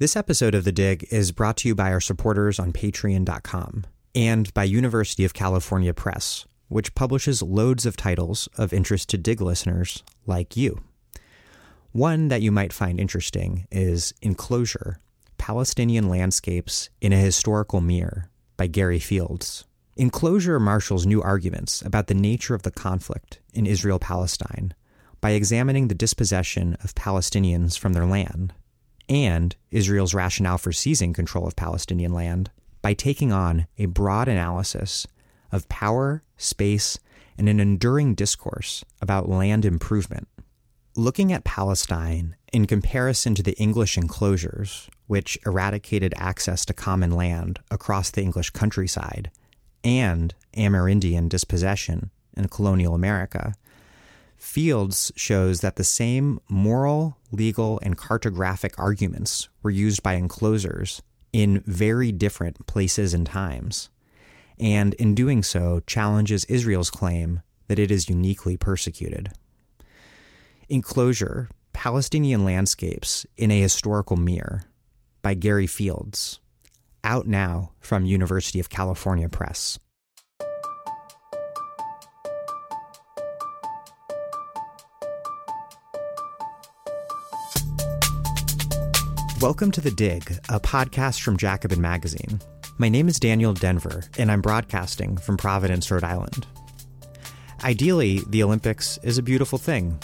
This episode of The Dig is brought to you by our supporters on patreon.com and by University of California Press, which publishes loads of titles of interest to Dig listeners like you. One that you might find interesting is Enclosure Palestinian Landscapes in a Historical Mirror by Gary Fields. Enclosure marshals new arguments about the nature of the conflict in Israel Palestine by examining the dispossession of Palestinians from their land and Israel's rationale for seizing control of Palestinian land by taking on a broad analysis of power, space, and an enduring discourse about land improvement. Looking at Palestine in comparison to the English enclosures, which eradicated access to common land across the English countryside, and Amerindian dispossession in colonial America, Fields shows that the same moral, legal, and cartographic arguments were used by enclosers in very different places and times, and in doing so challenges Israel's claim that it is uniquely persecuted. Enclosure Palestinian Landscapes in a Historical Mirror by Gary Fields, out now from University of California Press. Welcome to The Dig, a podcast from Jacobin Magazine. My name is Daniel Denvir, and I'm broadcasting from Providence, Rhode Island. Ideally, the Olympics is a beautiful thing.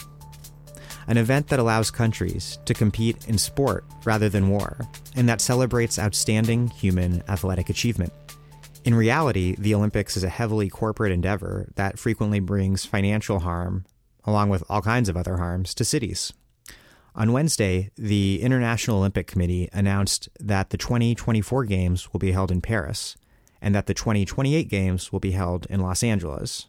An event that allows countries to compete in sport rather than war, and that celebrates outstanding human athletic achievement. In reality, the Olympics is a heavily corporate endeavor that frequently brings financial harm, along with all kinds of other harms, to cities. On Wednesday, the International Olympic Committee announced that the 2024 Games will be held in Paris and that the 2028 Games will be held in Los Angeles.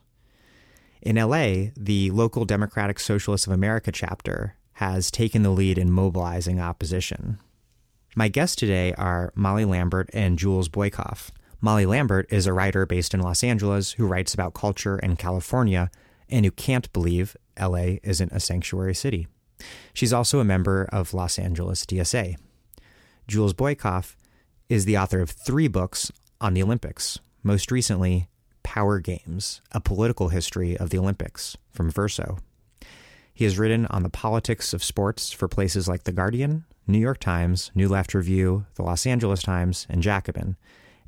In LA, the local Democratic Socialists of America chapter has taken the lead in mobilizing opposition. My guests today are Molly Lambert and Jules Boykoff. Molly Lambert is a writer based in Los Angeles who writes about culture in California and who can't believe LA isn't a sanctuary city. She's also a member of Los Angeles DSA. Jules Boykoff is the author of three books on the Olympics, most recently, Power Games A Political History of the Olympics from Verso. He has written on the politics of sports for places like The Guardian, New York Times, New Left Review, The Los Angeles Times, and Jacobin,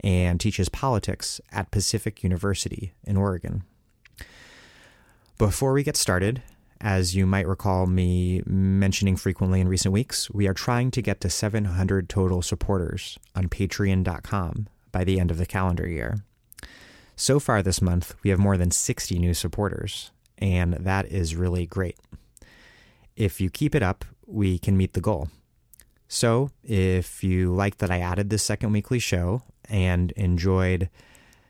and teaches politics at Pacific University in Oregon. Before we get started, as you might recall me mentioning frequently in recent weeks, we are trying to get to 700 total supporters on patreon.com by the end of the calendar year. So far this month, we have more than 60 new supporters, and that is really great. If you keep it up, we can meet the goal. So, if you like that I added this second weekly show and enjoyed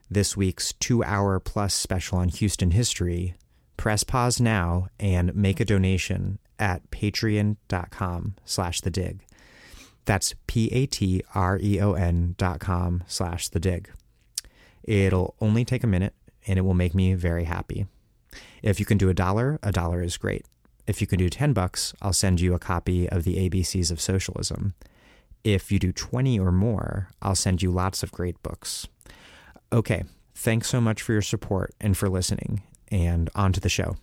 this week's two hour plus special on Houston history, press pause now and make a donation at patreon.com slash the dig. That's P-A-T-R-E-O-N dot com slash the dig. It'll only take a minute and it will make me very happy. If you can do a dollar, a dollar is great. If you can do 10 bucks, I'll send you a copy of the ABCs of Socialism. If you do 20 or more, I'll send you lots of great books. Okay, thanks so much for your support and for listening and on to the show.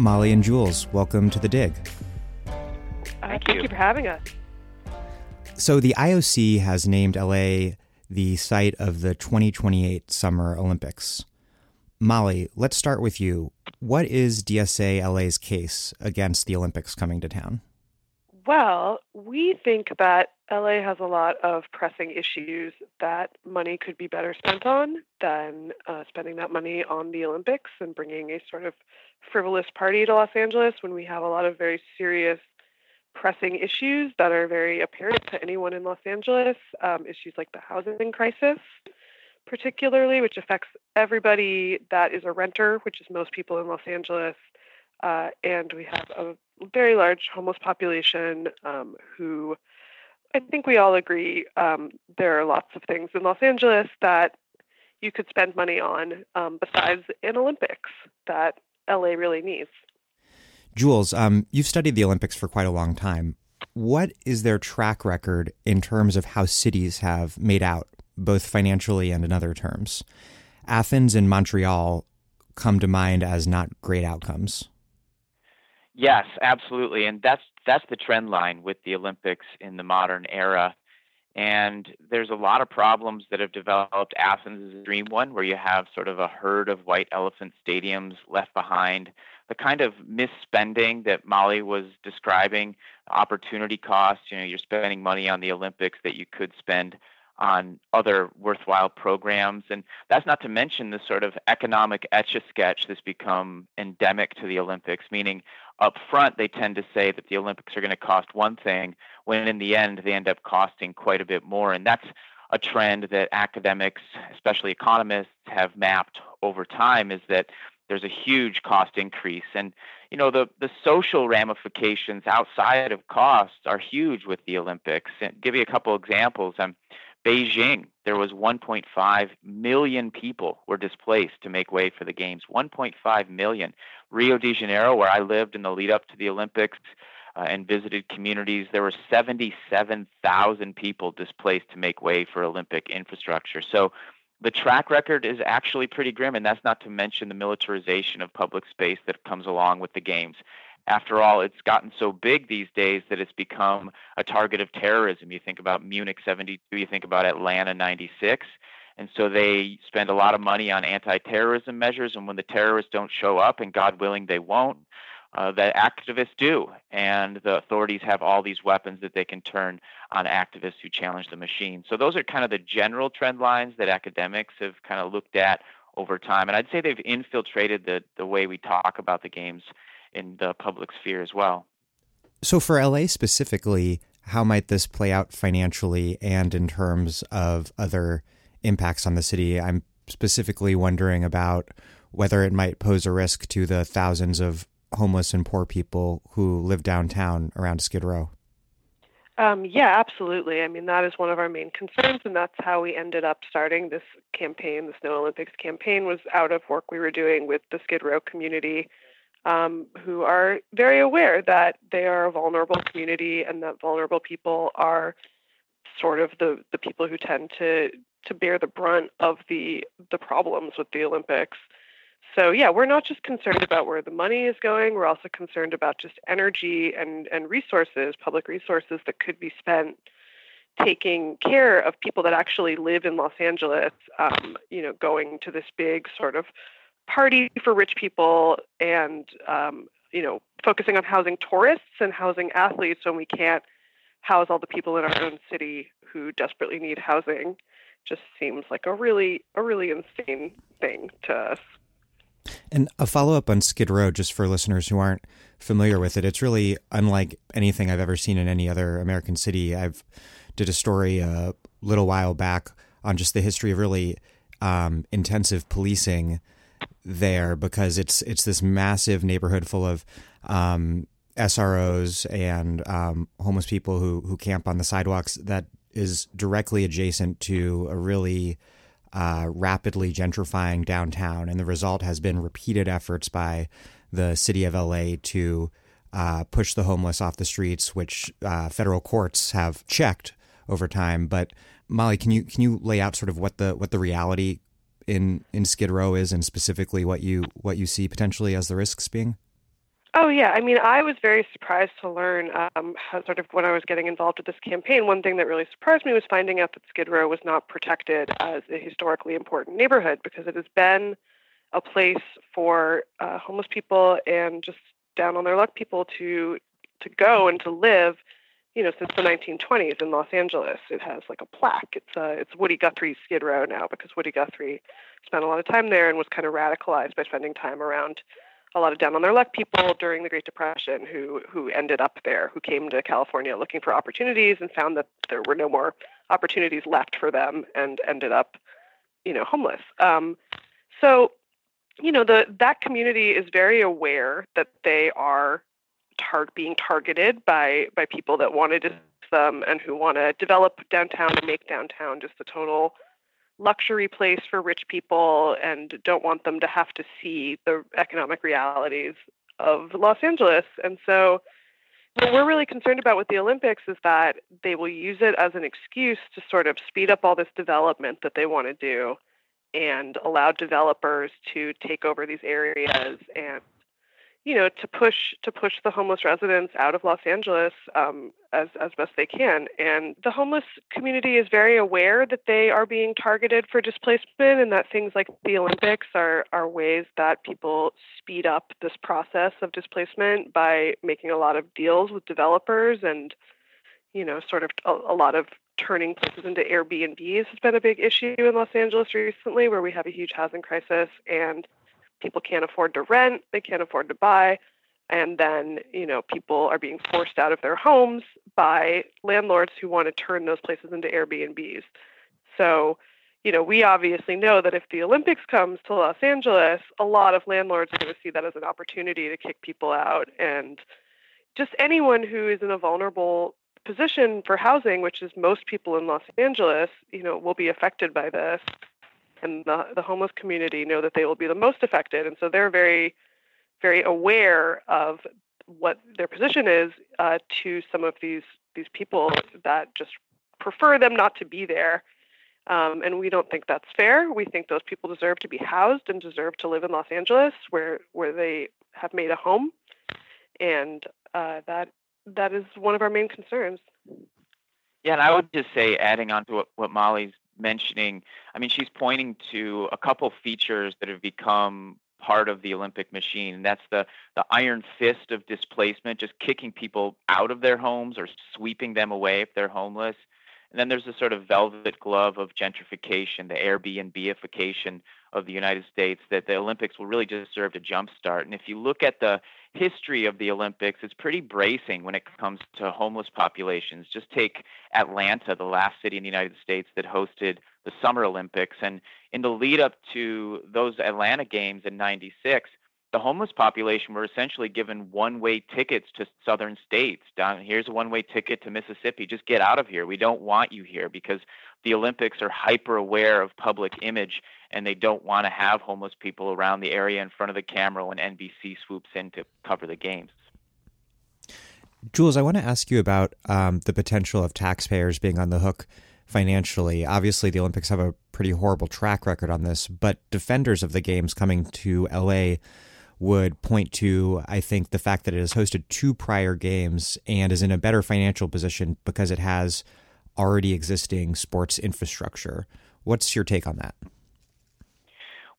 Molly and Jules, welcome to the dig. Thank, Thank you. you for having us. So, the IOC has named LA the site of the 2028 Summer Olympics. Molly, let's start with you. What is DSA LA's case against the Olympics coming to town? Well, we think that LA has a lot of pressing issues that money could be better spent on than uh, spending that money on the Olympics and bringing a sort of frivolous party to Los Angeles when we have a lot of very serious pressing issues that are very apparent to anyone in Los Angeles, um, issues like the housing crisis particularly, which affects everybody that is a renter, which is most people in Los Angeles. Uh, and we have a very large homeless population um, who I think we all agree um, there are lots of things in Los Angeles that you could spend money on um, besides an Olympics that LA really needs. Jules, um, you've studied the Olympics for quite a long time. What is their track record in terms of how cities have made out, both financially and in other terms? Athens and Montreal come to mind as not great outcomes. Yes, absolutely, and that's that's the trend line with the Olympics in the modern era. And there's a lot of problems that have developed. Athens is a dream one, where you have sort of a herd of white elephant stadiums left behind. The kind of misspending that Molly was describing, opportunity costs. You know, you're spending money on the Olympics that you could spend on other worthwhile programs. And that's not to mention the sort of economic etch a sketch that's become endemic to the Olympics, meaning up front they tend to say that the Olympics are going to cost one thing, when in the end they end up costing quite a bit more. And that's a trend that academics, especially economists, have mapped over time is that there's a huge cost increase. And you know the the social ramifications outside of costs are huge with the Olympics. And give you a couple examples. Um, Beijing, there was 1.5 million people were displaced to make way for the games. 1.5 million. Rio de Janeiro, where I lived in the lead up to the Olympics uh, and visited communities, there were 77,000 people displaced to make way for Olympic infrastructure. So the track record is actually pretty grim, and that's not to mention the militarization of public space that comes along with the games. After all, it's gotten so big these days that it's become a target of terrorism. You think about Munich 72, you think about Atlanta 96. And so they spend a lot of money on anti terrorism measures. And when the terrorists don't show up, and God willing they won't, uh, the activists do. And the authorities have all these weapons that they can turn on activists who challenge the machine. So those are kind of the general trend lines that academics have kind of looked at over time. And I'd say they've infiltrated the, the way we talk about the games in the public sphere as well. So, for LA specifically, how might this play out financially and in terms of other impacts on the city? I'm specifically wondering about whether it might pose a risk to the thousands of homeless and poor people who live downtown around Skid Row. Um, yeah, absolutely. I mean, that is one of our main concerns, and that's how we ended up starting this campaign. The Snow Olympics campaign was out of work we were doing with the Skid Row community um, who are very aware that they are a vulnerable community and that vulnerable people are sort of the, the people who tend to to bear the brunt of the the problems with the Olympics. So yeah, we're not just concerned about where the money is going. We're also concerned about just energy and and resources, public resources that could be spent taking care of people that actually live in Los Angeles. Um, you know, going to this big sort of party for rich people and um, you know focusing on housing tourists and housing athletes when we can't house all the people in our own city who desperately need housing just seems like a really a really insane thing to us. And a follow up on Skid Row, just for listeners who aren't familiar with it, it's really unlike anything I've ever seen in any other American city. I've did a story a little while back on just the history of really um, intensive policing there because it's it's this massive neighborhood full of um, SROs and um, homeless people who who camp on the sidewalks that is directly adjacent to a really uh, rapidly gentrifying downtown, and the result has been repeated efforts by the city of LA to uh, push the homeless off the streets, which uh, federal courts have checked over time. But Molly, can you can you lay out sort of what the what the reality in in Skid Row is, and specifically what you what you see potentially as the risks being? Oh yeah, I mean, I was very surprised to learn um, how sort of when I was getting involved with this campaign. One thing that really surprised me was finding out that Skid Row was not protected as a historically important neighborhood because it has been a place for uh, homeless people and just down on their luck people to to go and to live you know, since the 1920s in Los Angeles. It has like a plaque. It's uh, it's Woody Guthrie's Skid Row now because Woody Guthrie spent a lot of time there and was kind of radicalized by spending time around a lot of down on their luck people during the Great Depression who who ended up there, who came to California looking for opportunities and found that there were no more opportunities left for them and ended up, you know, homeless. Um, so, you know, the that community is very aware that they are tar- being targeted by by people that want to them um, and who want to develop downtown and make downtown just a total luxury place for rich people and don't want them to have to see the economic realities of Los Angeles. And so what we're really concerned about with the Olympics is that they will use it as an excuse to sort of speed up all this development that they want to do and allow developers to take over these areas and you know to push to push the homeless residents out of Los Angeles um, as as best they can. And the homeless community is very aware that they are being targeted for displacement, and that things like the Olympics are are ways that people speed up this process of displacement by making a lot of deals with developers and you know sort of a, a lot of turning places into Airbnbs has been a big issue in Los Angeles recently, where we have a huge housing crisis and people can't afford to rent, they can't afford to buy, and then you know people are being forced out of their homes by landlords who want to turn those places into Airbnbs. So, you know, we obviously know that if the Olympics comes to Los Angeles, a lot of landlords are going to see that as an opportunity to kick people out and just anyone who is in a vulnerable position for housing, which is most people in Los Angeles, you know, will be affected by this and the, the homeless community know that they will be the most affected. And so they're very, very aware of what their position is uh, to some of these these people that just prefer them not to be there. Um, and we don't think that's fair. We think those people deserve to be housed and deserve to live in Los Angeles, where where they have made a home, and uh, that that is one of our main concerns. Yeah, and I would just say, adding on to what, what Molly's mentioning, I mean, she's pointing to a couple features that have become part of the Olympic machine. And that's the, the iron fist of displacement, just kicking people out of their homes or sweeping them away if they're homeless. And then there's a sort of velvet glove of gentrification, the Airbnbification of the United States that the Olympics will really just serve to jumpstart. And if you look at the history of the Olympics, it's pretty bracing when it comes to homeless populations. Just take Atlanta, the last city in the United States that hosted the Summer Olympics. And in the lead up to those Atlanta Games in 96, the homeless population were essentially given one-way tickets to southern states. Down here's a one-way ticket to Mississippi. Just get out of here. We don't want you here because the Olympics are hyper aware of public image and they don't want to have homeless people around the area in front of the camera when NBC swoops in to cover the games. Jules, I want to ask you about um, the potential of taxpayers being on the hook financially. Obviously, the Olympics have a pretty horrible track record on this, but defenders of the games coming to LA would point to, I think, the fact that it has hosted two prior games and is in a better financial position because it has already existing sports infrastructure. What's your take on that?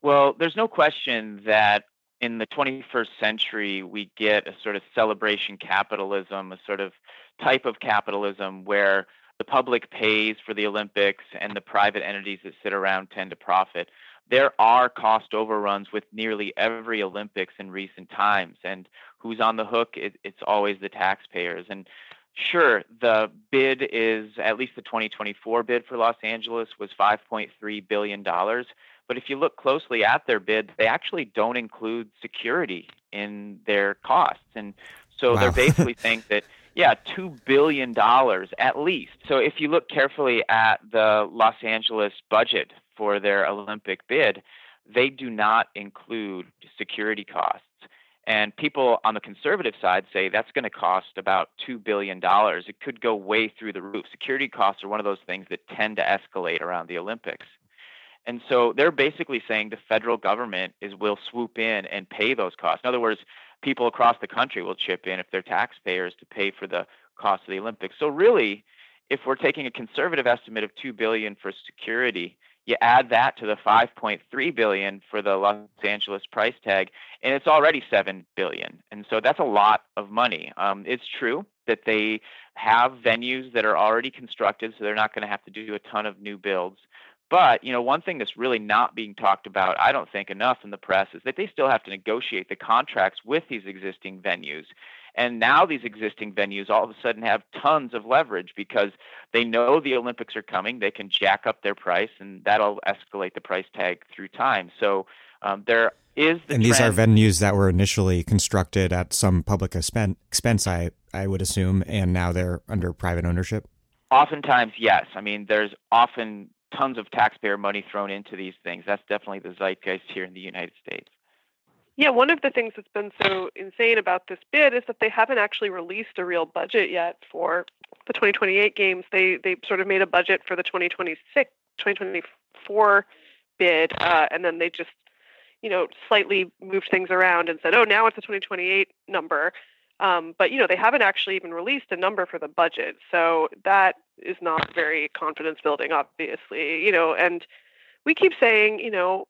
Well, there's no question that in the 21st century, we get a sort of celebration capitalism, a sort of type of capitalism where the public pays for the Olympics and the private entities that sit around tend to profit. There are cost overruns with nearly every Olympics in recent times, and who's on the hook? It, it's always the taxpayers. And Sure. The bid is at least the 2024 bid for Los Angeles was $5.3 billion. But if you look closely at their bid, they actually don't include security in their costs. And so wow. they're basically saying that, yeah, $2 billion at least. So if you look carefully at the Los Angeles budget for their Olympic bid, they do not include security costs. And people on the conservative side say that's going to cost about $2 billion. It could go way through the roof. Security costs are one of those things that tend to escalate around the Olympics. And so they're basically saying the federal government is will swoop in and pay those costs. In other words, people across the country will chip in if they're taxpayers to pay for the cost of the Olympics. So really, if we're taking a conservative estimate of 2 billion for security, you add that to the 5.3 billion for the Los Angeles price tag, and it's already 7 billion. And so that's a lot of money. Um, it's true that they have venues that are already constructed, so they're not going to have to do a ton of new builds. But you know, one thing that's really not being talked about, I don't think enough in the press, is that they still have to negotiate the contracts with these existing venues. And now these existing venues all of a sudden have tons of leverage because they know the Olympics are coming. They can jack up their price, and that'll escalate the price tag through time. So Um, there is the and these are venues that were initially constructed at some public expense, I I would assume, and now they're under private ownership. Oftentimes, yes. I mean, there's often tons of taxpayer money thrown into these things. That's definitely the zeitgeist here in the United States. Yeah, one of the things that's been so insane about this bid is that they haven't actually released a real budget yet for the 2028 games. They they sort of made a budget for the 2026 2024 bid, uh, and then they just you know slightly moved things around and said, oh, now it's a 2028 number. Um, but you know they haven't actually even released a number for the budget, so that is not very confidence building, obviously. You know, and we keep saying, you know,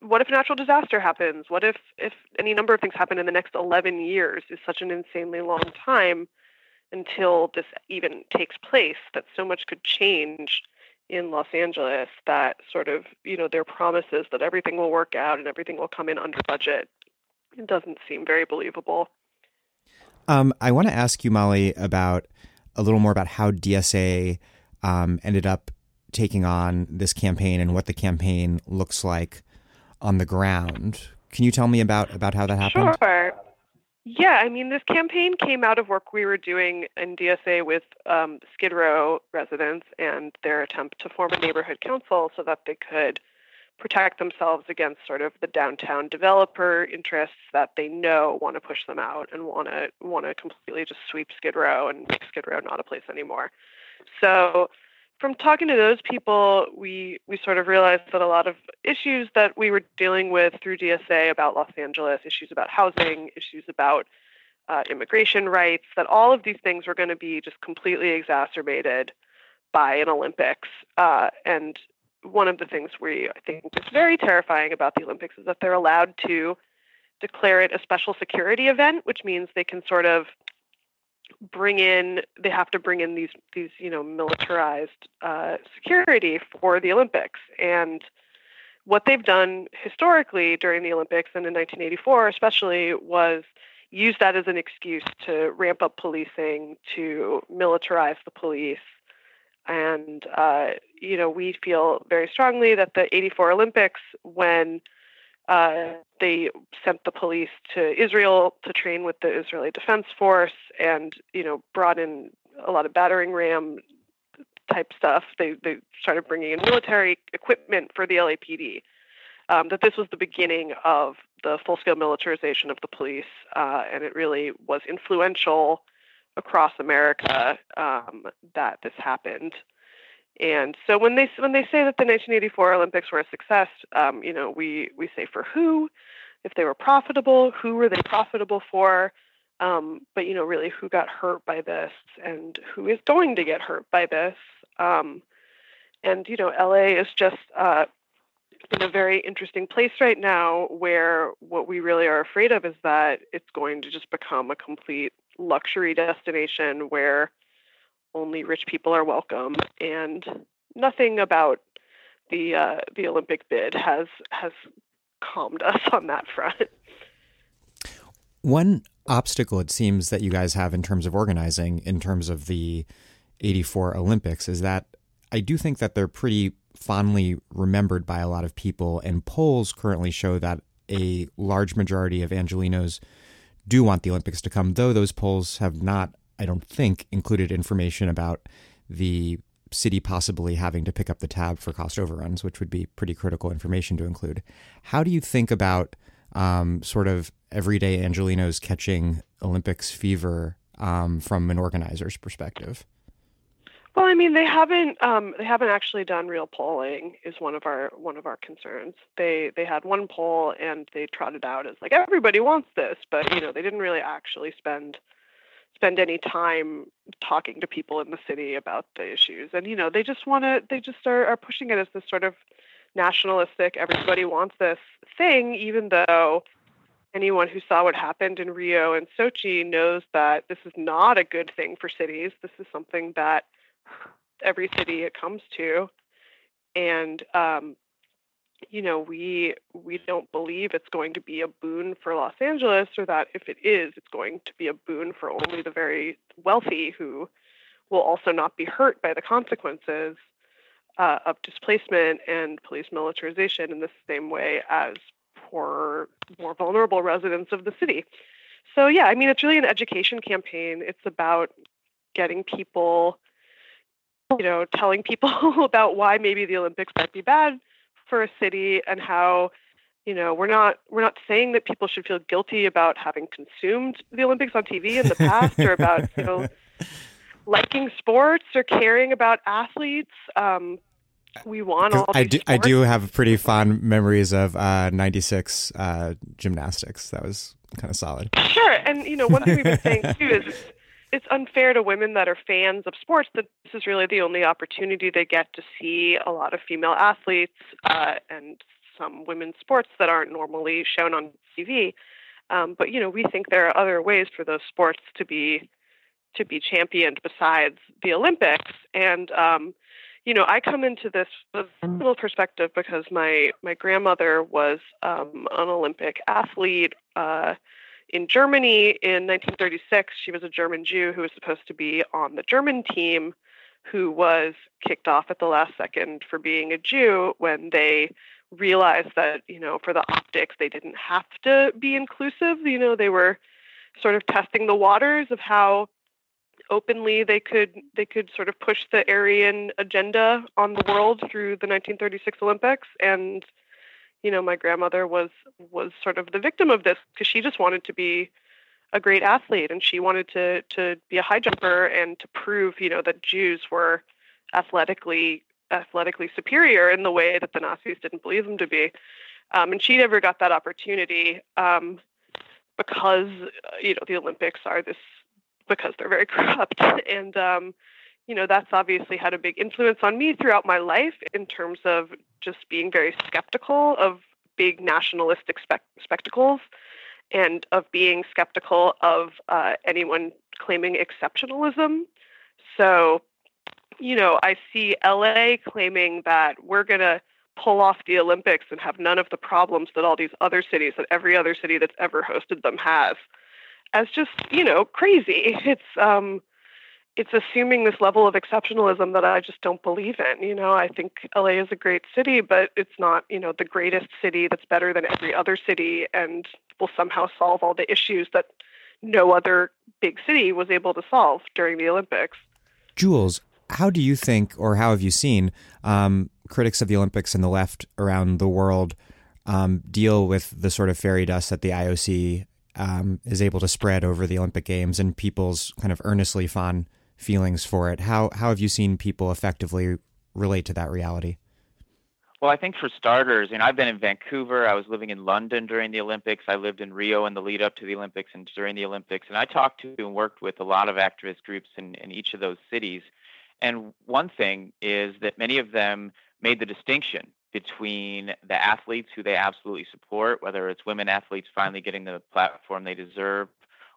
what if a natural disaster happens? What if if any number of things happen in the next 11 years? Is such an insanely long time until this even takes place that so much could change in Los Angeles that sort of, you know, their promises that everything will work out and everything will come in under budget. It doesn't seem very believable. Um, I want to ask you, Molly, about a little more about how DSA um, ended up taking on this campaign and what the campaign looks like on the ground. Can you tell me about about how that happened? Sure. Yeah, I mean, this campaign came out of work we were doing in DSA with um, Skid Row residents and their attempt to form a neighborhood council so that they could protect themselves against sort of the downtown developer interests that they know want to push them out and want to want to completely just sweep Skid Row and make Skid Row not a place anymore. So from talking to those people, we we sort of realized that a lot of issues that we were dealing with through DSA about Los Angeles, issues about housing, issues about uh, immigration rights, that all of these things were going to be just completely exacerbated by an Olympics. Uh, and one of the things we I think is very terrifying about the Olympics is that they're allowed to declare it a special security event, which means they can sort of bring in they have to bring in these these you know militarized uh, security for the Olympics. And what they've done historically during the Olympics and in 1984 especially was use that as an excuse to ramp up policing to militarize the police and uh, you know we feel very strongly that the 84 Olympics when uh, they sent the police to Israel to train with the Israeli Defense Force, and you know brought in a lot of battering ram type stuff. They they started bringing in military equipment for the LAPD. Um, that this was the beginning of the full-scale militarization of the police, uh, and it really was influential across America um, that this happened. And so when they when they say that the 1984 Olympics were a success, um, you know, we we say for who, if they were profitable, who were they profitable for, um, but you know, really who got hurt by this and who is going to get hurt by this. Um, and you know, LA is just uh, in a very interesting place right now, where what we really are afraid of is that it's going to just become a complete luxury destination where only rich people are welcome, and nothing about the uh, the Olympic bid has has calmed us on that front. One obstacle it seems that you guys have in terms of organizing, in terms of the '84 Olympics, is that I do think that they're pretty fondly remembered by a lot of people, and polls currently show that a large majority of Angelenos do want the Olympics to come, though those polls have not I don't think, included information about the city possibly having to pick up the tab for cost overruns, which would be pretty critical information to include. How do you think about um, sort of everyday Angelenos catching Olympics fever um, from an organizer's perspective? Well, I mean, they haven't um, they haven't actually done real polling. Is one of our one of our concerns. They they had one poll and they trotted out as like everybody wants this, but you know they didn't really actually spend spend any time talking to people in the city about the issues. And you know, they just want to they just are, are pushing it as this sort of nationalistic everybody wants this thing even though anyone who saw what happened in Rio and Sochi knows that this is not a good thing for cities. This is something that every city it comes to. And um, you know, we we don't believe it's going to be a boon for Los Angeles, or that if it is, it's going to be a boon for only the very wealthy who will also not be hurt by the consequences uh, of displacement and police militarization in the same way as poorer, more vulnerable residents of the city. So yeah, I mean, it's really an education campaign. It's about getting people, you know, telling people about why maybe the Olympics might be bad for a city and how you know we're not we're not saying that people should feel guilty about having consumed the olympics on tv in the past or about you know liking sports or caring about athletes. Um, we want all I do, I do have pretty fond memories of uh, 96 uh, gymnastics. That was kind of solid. Sure and you know one thing we've been saying too is it's unfair to women that are fans of sports that this is really the only opportunity they get to see a lot of female athletes uh, and some women's sports that aren't normally shown on TV. Um, but you know, we think there are other ways for those sports to be to be championed besides the Olympics. And um, you know, I come into this with a little perspective because my my grandmother was um, an Olympic athlete. Uh, in Germany in 1936. She was a German Jew who was supposed to be on the German team, who was kicked off at the last second for being a Jew when they realized that, you know, for the optics, they didn't have to be inclusive. You know, they were sort of testing the waters of how openly they could they could sort of push the Aryan agenda on the world through the 1936 Olympics and you know my grandmother was was sort of the victim of this because she just wanted to be a great athlete and she wanted to to be a high jumper and to prove you know that Jews were athletically athletically superior in the way that the Nazis didn't believe them to be. Um, and she never got that opportunity um, because you know the Olympics are this because they're very corrupt and um, you know, that's obviously had a big influence on me throughout my life in terms of just being very skeptical of big nationalistic spectacles and of being skeptical of uh, anyone claiming exceptionalism. So, you know, I see LA claiming that we're going to pull off the Olympics and have none of the problems that all these other cities, that every other city that's ever hosted them has, as just, you know, crazy. It's, um, it's assuming this level of exceptionalism that I just don't believe in. You know, I think LA is a great city, but it's not, you know, the greatest city that's better than every other city and will somehow solve all the issues that no other big city was able to solve during the Olympics. Jules, how do you think, or how have you seen um, critics of the Olympics and the left around the world um, deal with the sort of fairy dust that the IOC um, is able to spread over the Olympic Games and people's kind of earnestly fond feelings for it. How how have you seen people effectively relate to that reality? Well, I think for starters, know, I've been in Vancouver. I was living in London during the Olympics. I lived in Rio in the lead up to the Olympics and during the Olympics. And I talked to and worked with a lot of activist groups in, in each of those cities. And one thing is that many of them made the distinction between the athletes who they absolutely support, whether it's women athletes finally getting the platform they deserve,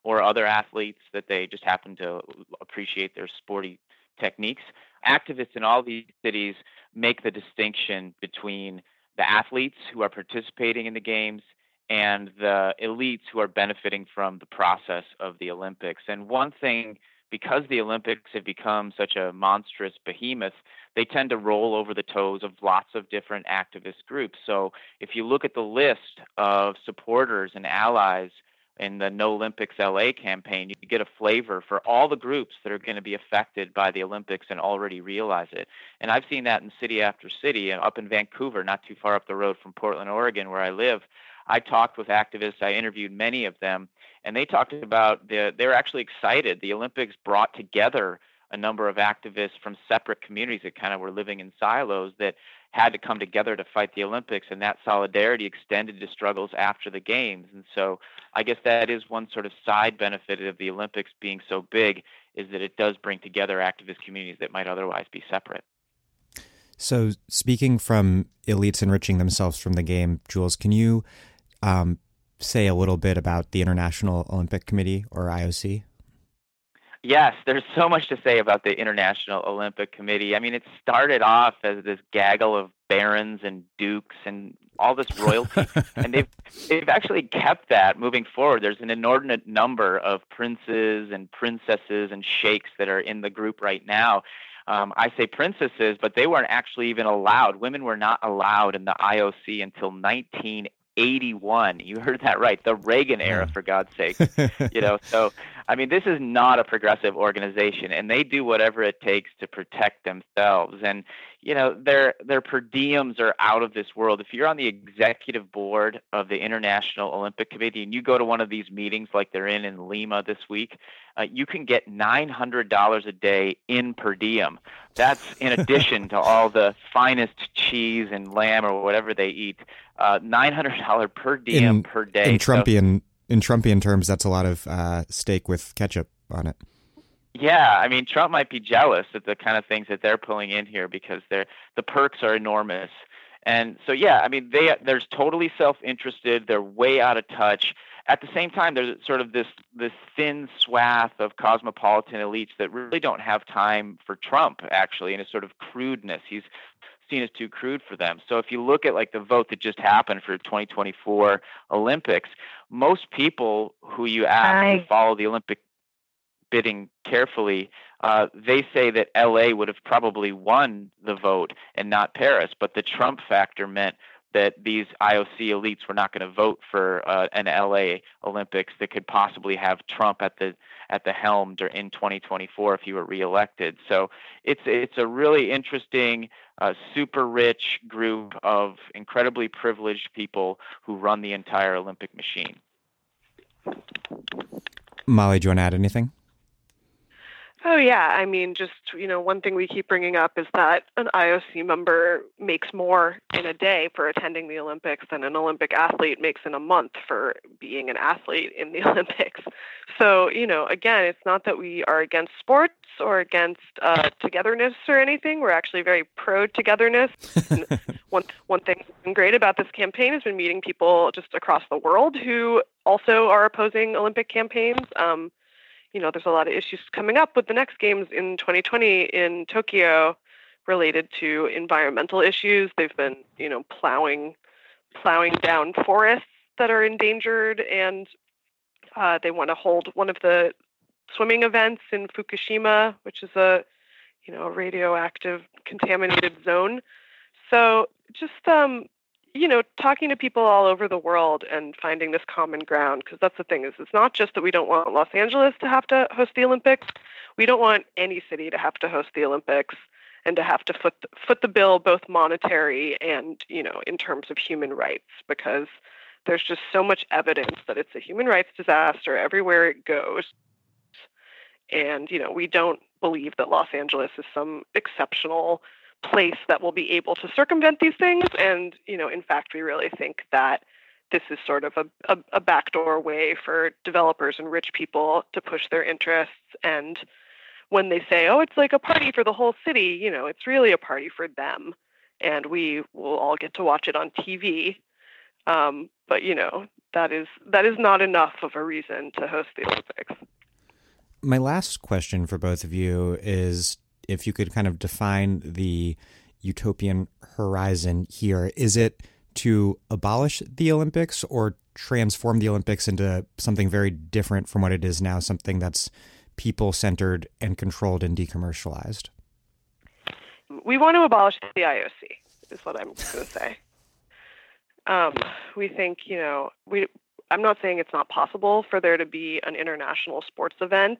or other athletes that they just happen to appreciate their sporty techniques. Activists in all these cities make the distinction between the athletes who are participating in the games and the elites who are benefiting from the process of the Olympics. And one thing, because the Olympics have become such a monstrous behemoth, they tend to roll over the toes of lots of different activist groups. So if you look at the list of supporters and allies in the No Olympics LA campaign, you get a flavor for all the groups that are going to be affected by the Olympics and already realize it. And I've seen that in city after city. Up in Vancouver, not too far up the road from Portland, Oregon, where I live, I talked with activists. I interviewed many of them, and they talked about the, they're actually excited. The Olympics brought together a number of activists from separate communities that kind of were living in silos that had to come together to fight the Olympics, and that solidarity extended to struggles after the games. And so, I guess that is one sort of side benefit of the Olympics being so big is that it does bring together activist communities that might otherwise be separate. So, speaking from elites enriching themselves from the game, Jules, can you um, say a little bit about the International Olympic Committee or IOC? Yes, there's so much to say about the International Olympic Committee. I mean, it started off as this gaggle of barons and dukes and all this royalty, and they've they've actually kept that moving forward. There's an inordinate number of princes and princesses and sheikhs that are in the group right now. Um, I say princesses, but they weren't actually even allowed. Women were not allowed in the IOC until 1981. You heard that right, the Reagan era, for God's sake. you know, so I mean, this is not a progressive organization, and they do whatever it takes to protect themselves. And you know, their their per diems are out of this world. If you're on the executive board of the International Olympic Committee and you go to one of these meetings like they're in in Lima this week, uh, you can get $900 a day in per diem. That's in addition to all the finest cheese and lamb or whatever they eat. Uh, $900 per diem in, per day. In Trumpian, in Trumpian terms, that's a lot of uh, steak with ketchup on it. Yeah, I mean, Trump might be jealous at the kind of things that they're pulling in here because they're the perks are enormous. And so, yeah, I mean, they they're totally self-interested. They're way out of touch. At the same time, there's sort of this this thin swath of cosmopolitan elites that really don't have time for Trump, actually, in a sort of crudeness. He's seen as too crude for them. So if you look at like the vote that just happened for 2024 Olympics, most people who you ask who follow the Olympic bidding carefully, uh, they say that LA would have probably won the vote and not Paris. But the Trump factor meant that these IOC elites were not going to vote for uh, an LA Olympics that could possibly have Trump at the at the helm in 2024 if he were reelected. So it's it's a really interesting, uh, super rich group of incredibly privileged people who run the entire Olympic machine. Molly, do you want to add anything? Oh yeah, I mean, just you know, one thing we keep bringing up is that an IOC member makes more in a day for attending the Olympics than an Olympic athlete makes in a month for being an athlete in the Olympics. So you know, again, it's not that we are against sports or against uh, togetherness or anything. We're actually very pro togetherness. one one thing great about this campaign has been meeting people just across the world who also are opposing Olympic campaigns. Um, you know, there's a lot of issues coming up with the next games in 2020 in Tokyo related to environmental issues. They've been, you know, plowing plowing down forests that are endangered, and uh, they want to hold one of the swimming events in Fukushima, which is a, you know, radioactive contaminated zone. So just um, you know, talking to people all over the world and finding this common ground, because that's the thing is it's not just that we don't want Los Angeles to have to host the Olympics. We don't want any city to have to host the Olympics and to have to foot the, foot the bill both monetary and, you know, in terms of human rights because there's just so much evidence that it's a human rights disaster everywhere it goes. And, you know, we don't believe that Los Angeles is some exceptional place that will be able to circumvent these things. And, you know, in fact, we really think that this is sort of a, a, a backdoor way for developers and rich people to push their interests. And when they say, oh, it's like a party for the whole city, you know, it's really a party for them. And we will all get to watch it on TV. Um, but you know that is that is not enough of a reason to host the Olympics. My last question for both of you is if you could kind of define the utopian horizon here, is it to abolish the Olympics or transform the Olympics into something very different from what it is now, something that's people centered and controlled and decommercialized? We want to abolish the IOC, is what I'm going to say. Um, we think, you know, we. I'm not saying it's not possible for there to be an international sports event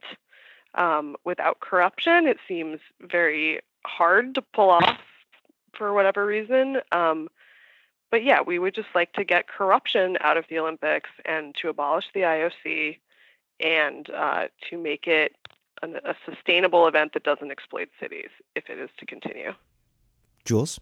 um, without corruption. It seems very hard to pull off for whatever reason. Um, but yeah, we would just like to get corruption out of the Olympics and to abolish the IOC and uh, to make it an, a sustainable event that doesn't exploit cities if it is to continue. Jules?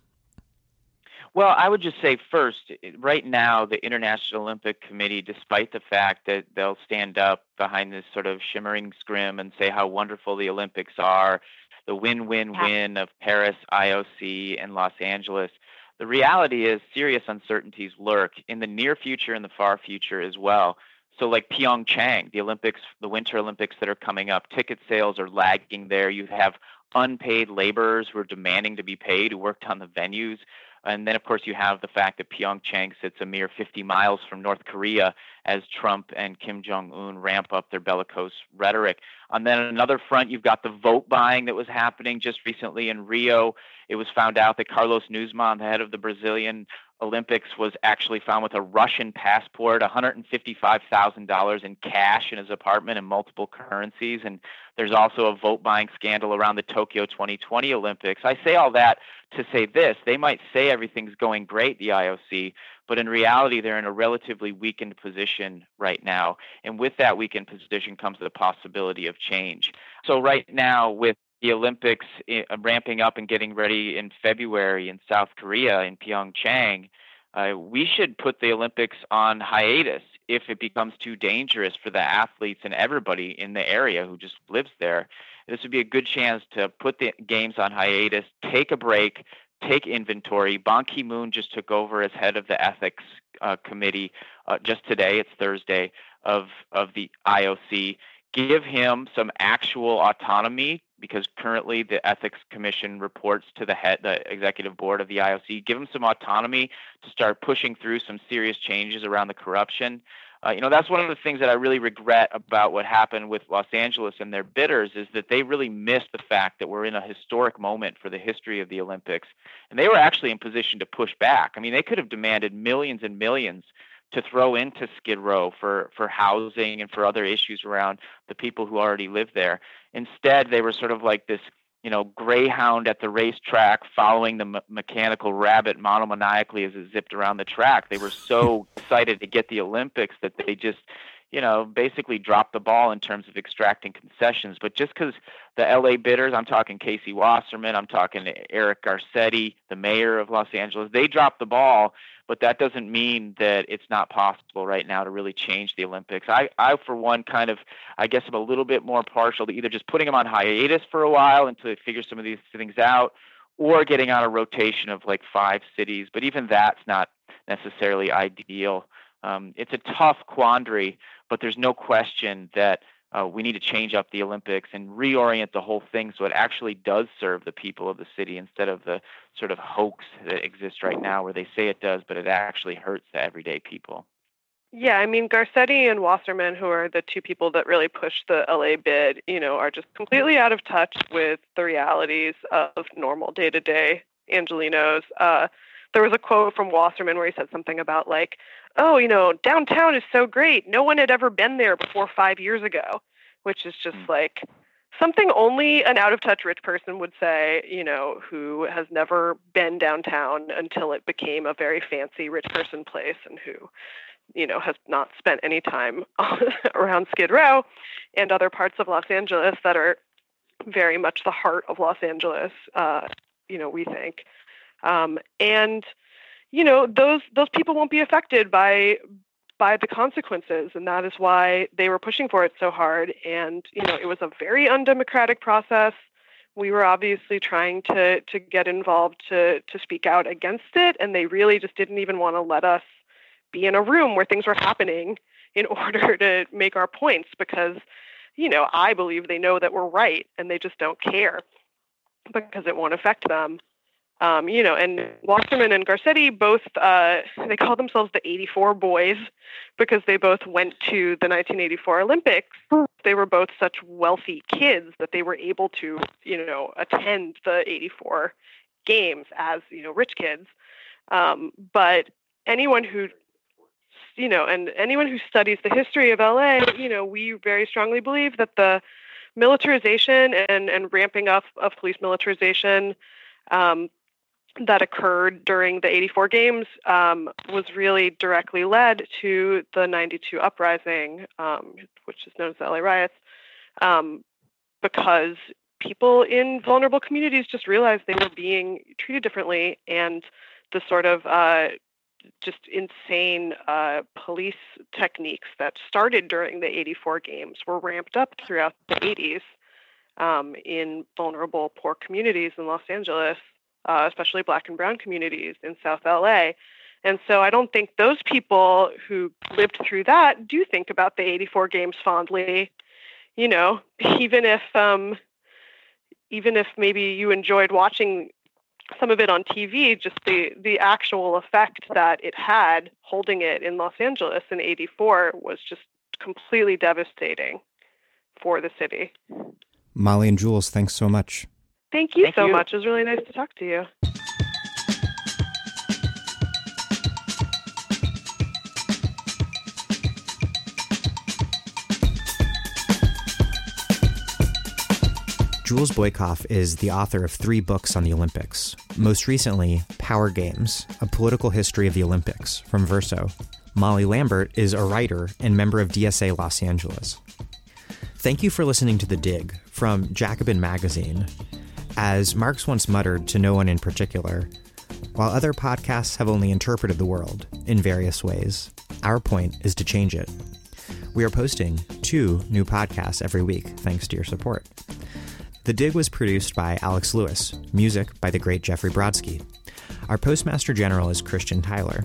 Well, I would just say first, right now, the International Olympic Committee, despite the fact that they'll stand up behind this sort of shimmering scrim and say how wonderful the Olympics are, the win win win of Paris, IOC, and Los Angeles, the reality is serious uncertainties lurk in the near future and the far future as well. So, like Pyeongchang, the Olympics, the Winter Olympics that are coming up, ticket sales are lagging there. You have unpaid laborers who are demanding to be paid who worked on the venues. And then, of course, you have the fact that Pyeongchang sits a mere 50 miles from North Korea as Trump and Kim Jong un ramp up their bellicose rhetoric. And then another front, you've got the vote buying that was happening just recently in Rio. It was found out that Carlos Nuzman, the head of the Brazilian Olympics was actually found with a Russian passport, $155,000 in cash in his apartment in multiple currencies. And there's also a vote buying scandal around the Tokyo 2020 Olympics. I say all that to say this they might say everything's going great, the IOC, but in reality, they're in a relatively weakened position right now. And with that weakened position comes the possibility of change. So, right now, with the Olympics eh, ramping up and getting ready in February in South Korea in Pyeongchang, uh, we should put the Olympics on hiatus if it becomes too dangerous for the athletes and everybody in the area who just lives there. This would be a good chance to put the games on hiatus, take a break, take inventory. Ban Ki moon just took over as head of the ethics uh, committee uh, just today. It's Thursday of of the IOC. Give him some actual autonomy because currently the ethics commission reports to the head the executive board of the IOC give him some autonomy to start pushing through some serious changes around the corruption. Uh, you know that's one of the things that I really regret about what happened with Los Angeles and their bidders is that they really missed the fact that we're in a historic moment for the history of the Olympics. And they were actually in position to push back. I mean they could have demanded millions and millions to throw into Skid Row for, for housing and for other issues around the people who already live there. Instead, they were sort of like this, you know, greyhound at the racetrack following the mechanical rabbit monomaniacally as it zipped around the track. They were so excited to get the Olympics that they just you know, basically dropped the ball in terms of extracting concessions. But just because the LA bidders, I'm talking Casey Wasserman, I'm talking Eric Garcetti, the mayor of Los Angeles, they dropped the ball, but that doesn't mean that it's not possible right now to really change the Olympics. I, I for one, kind of, I guess I'm a little bit more partial to either just putting them on hiatus for a while until they figure some of these things out, or getting on a rotation of like five cities. But even that's not necessarily ideal. Um, it's a tough quandary, but there's no question that uh, we need to change up the Olympics and reorient the whole thing so it actually does serve the people of the city instead of the sort of hoax that exists right now where they say it does, but it actually hurts the everyday people. Yeah, I mean Garcetti and Wasserman, who are the two people that really pushed the LA bid, you know, are just completely out of touch with the realities of normal day-to-day Angelenos. Uh, there was a quote from Wasserman where he said something about like, "Oh, you know, downtown is so great. No one had ever been there before 5 years ago," which is just mm. like something only an out of touch rich person would say, you know, who has never been downtown until it became a very fancy rich person place and who you know has not spent any time around Skid Row and other parts of Los Angeles that are very much the heart of Los Angeles uh, you know we think um, and you know those those people won't be affected by by the consequences. And that is why they were pushing for it so hard. And you know it was a very undemocratic process. We were obviously trying to to get involved to to speak out against it. And they really just didn't even want to let us be in a room where things were happening in order to make our points because you know i believe they know that we're right and they just don't care because it won't affect them um, you know, and Wasserman and Garcetti both uh, they call themselves the 84 boys because they both went to the 1984 Olympics. They were both such wealthy kids that they were able to, you know, attend the 84 games as, you know, rich kids. Um, but anyone who you know, and anyone who studies the history of LA, you know, we very strongly believe that the militarization and, and ramping up of police militarization um, that occurred during the 84 games um, was really directly led to the 92 uprising, um, which is known as the LA riots, um, because people in vulnerable communities just realized they were being treated differently and the sort of uh, just insane uh, police techniques that started during the 84 games were ramped up throughout the 80s um, in vulnerable, poor communities in Los Angeles uh, especially black and brown communities in South LA. And so I don't think those people who lived through that do think about the 84 games fondly. You know, even if um, even if maybe you enjoyed watching some of it on TV, just the the actual effect that it had holding it in Los Angeles in 84 was just completely devastating for the city. Molly and Jules, thanks so much. Thank you Thank so you. much. It was really nice to talk to you. Jules Boykoff is the author of three books on the Olympics. Most recently, Power Games, A Political History of the Olympics, from Verso. Molly Lambert is a writer and member of DSA Los Angeles. Thank you for listening to The Dig from Jacobin Magazine. As Marx once muttered to no one in particular, while other podcasts have only interpreted the world in various ways, our point is to change it. We are posting two new podcasts every week thanks to your support. The Dig was produced by Alex Lewis, music by the great Jeffrey Brodsky. Our Postmaster General is Christian Tyler.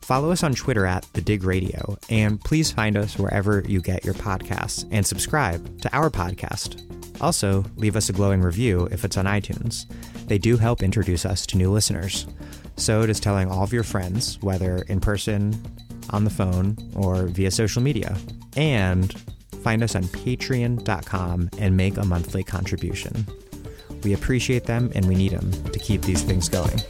Follow us on Twitter at The Dig Radio, and please find us wherever you get your podcasts and subscribe to our podcast. Also, leave us a glowing review if it's on iTunes. They do help introduce us to new listeners. So does telling all of your friends, whether in person, on the phone, or via social media. And find us on patreon.com and make a monthly contribution. We appreciate them and we need them to keep these things going.